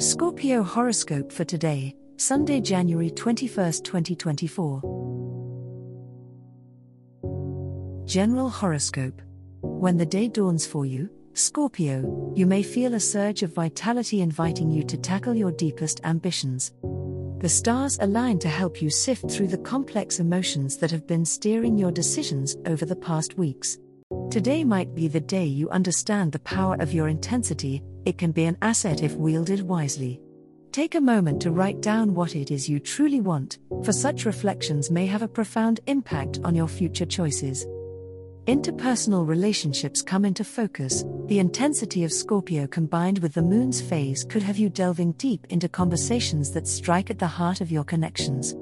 Scorpio horoscope for today, Sunday, January 21, 2024. General horoscope. When the day dawns for you, Scorpio, you may feel a surge of vitality inviting you to tackle your deepest ambitions. The stars align to help you sift through the complex emotions that have been steering your decisions over the past weeks. Today might be the day you understand the power of your intensity, it can be an asset if wielded wisely. Take a moment to write down what it is you truly want, for such reflections may have a profound impact on your future choices. Interpersonal relationships come into focus. The intensity of Scorpio combined with the moon's phase could have you delving deep into conversations that strike at the heart of your connections.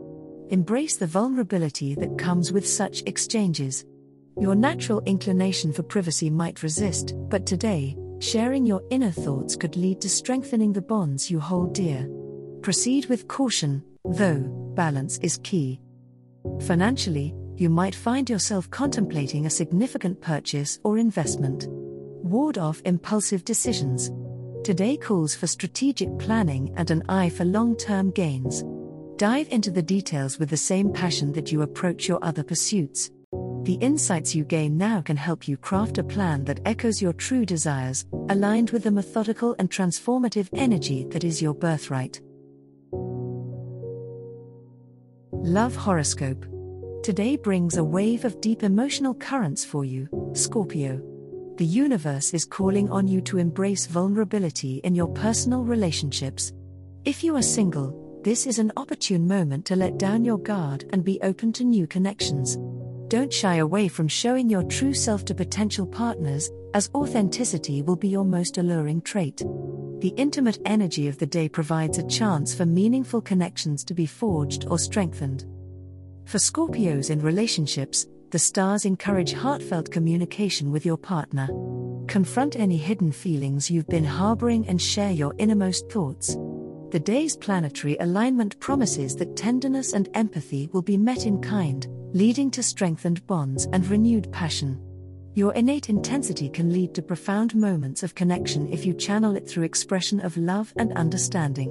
Embrace the vulnerability that comes with such exchanges. Your natural inclination for privacy might resist, but today, sharing your inner thoughts could lead to strengthening the bonds you hold dear. Proceed with caution, though, balance is key. Financially, you might find yourself contemplating a significant purchase or investment. Ward off impulsive decisions. Today calls for strategic planning and an eye for long term gains. Dive into the details with the same passion that you approach your other pursuits. The insights you gain now can help you craft a plan that echoes your true desires, aligned with the methodical and transformative energy that is your birthright. Love Horoscope. Today brings a wave of deep emotional currents for you, Scorpio. The universe is calling on you to embrace vulnerability in your personal relationships. If you are single, this is an opportune moment to let down your guard and be open to new connections don't shy away from showing your true self to potential partners, as authenticity will be your most alluring trait. The intimate energy of the day provides a chance for meaningful connections to be forged or strengthened. For Scorpios in relationships, the stars encourage heartfelt communication with your partner. Confront any hidden feelings you've been harboring and share your innermost thoughts. The day's planetary alignment promises that tenderness and empathy will be met in kind, leading to strengthened bonds and renewed passion. Your innate intensity can lead to profound moments of connection if you channel it through expression of love and understanding.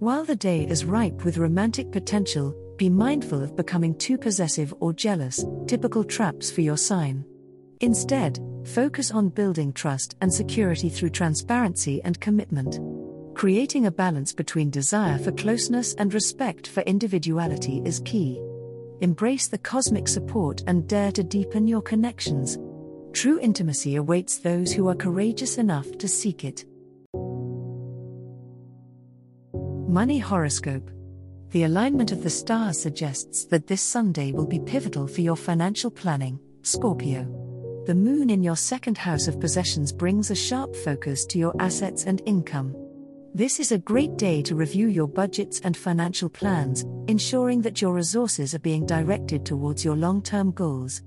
While the day is ripe with romantic potential, be mindful of becoming too possessive or jealous, typical traps for your sign. Instead, focus on building trust and security through transparency and commitment. Creating a balance between desire for closeness and respect for individuality is key. Embrace the cosmic support and dare to deepen your connections. True intimacy awaits those who are courageous enough to seek it. Money Horoscope The alignment of the stars suggests that this Sunday will be pivotal for your financial planning, Scorpio. The moon in your second house of possessions brings a sharp focus to your assets and income. This is a great day to review your budgets and financial plans, ensuring that your resources are being directed towards your long term goals.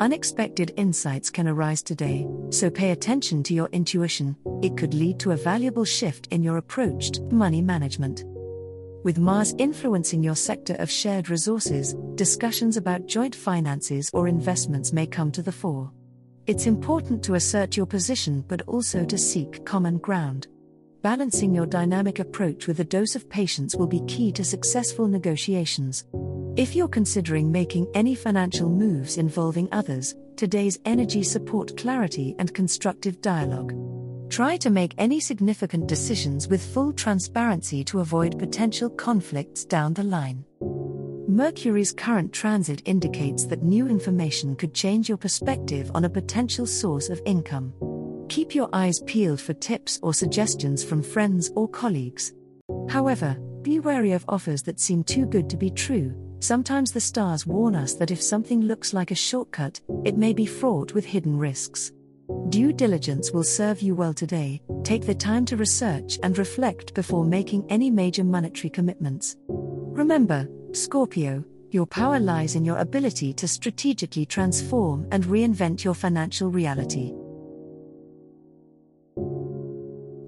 Unexpected insights can arise today, so pay attention to your intuition, it could lead to a valuable shift in your approach to money management. With Mars influencing your sector of shared resources, discussions about joint finances or investments may come to the fore. It's important to assert your position but also to seek common ground. Balancing your dynamic approach with a dose of patience will be key to successful negotiations. If you're considering making any financial moves involving others, today's energy support clarity and constructive dialogue. Try to make any significant decisions with full transparency to avoid potential conflicts down the line. Mercury's current transit indicates that new information could change your perspective on a potential source of income. Keep your eyes peeled for tips or suggestions from friends or colleagues. However, be wary of offers that seem too good to be true. Sometimes the stars warn us that if something looks like a shortcut, it may be fraught with hidden risks. Due diligence will serve you well today. Take the time to research and reflect before making any major monetary commitments. Remember, Scorpio, your power lies in your ability to strategically transform and reinvent your financial reality.